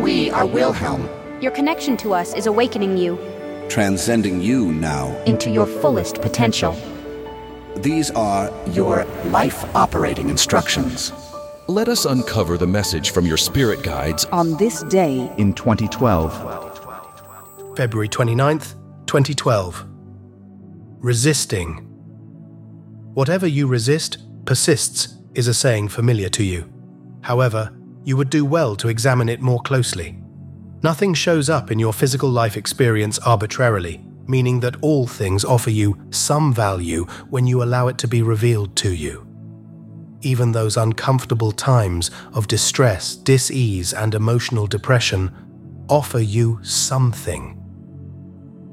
We are Wilhelm. Your connection to us is awakening you Transcending you now. into your fullest potential. These are Your life operating instructions. Let us uncover the message from your spirit guides On this day, in 2012. February 29th, 2012. Resisting. Whatever you resist persists is a saying familiar to you. However, you would do well to examine it more closely. Nothing shows up in your physical life experience arbitrarily, meaning that all things offer you some value when you allow it to be revealed to you. Even those uncomfortable times of distress, dis-ease, and emotional depression offer you something.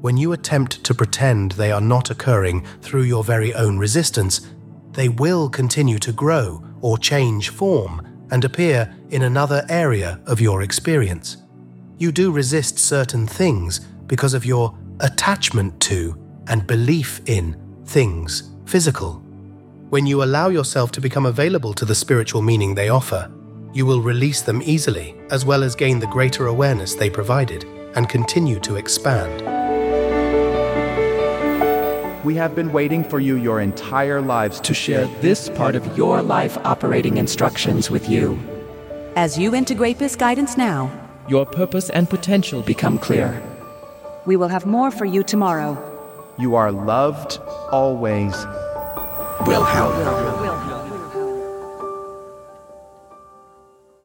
When you attempt to pretend they are not occurring through your very own resistance, they will continue to grow or change form and appear in another area of your experience. You do resist certain things because of your attachment to and belief in things physical. When you allow yourself to become available to the spiritual meaning they offer, you will release them easily, as well as gain the greater awareness they provided and continue to expand. We have been waiting for you your entire lives To share this part of your life operating instructions with you. as you integrate this guidance now, Your purpose and potential Become clear. we will have more for you tomorrow. You are loved always. Wilhelm.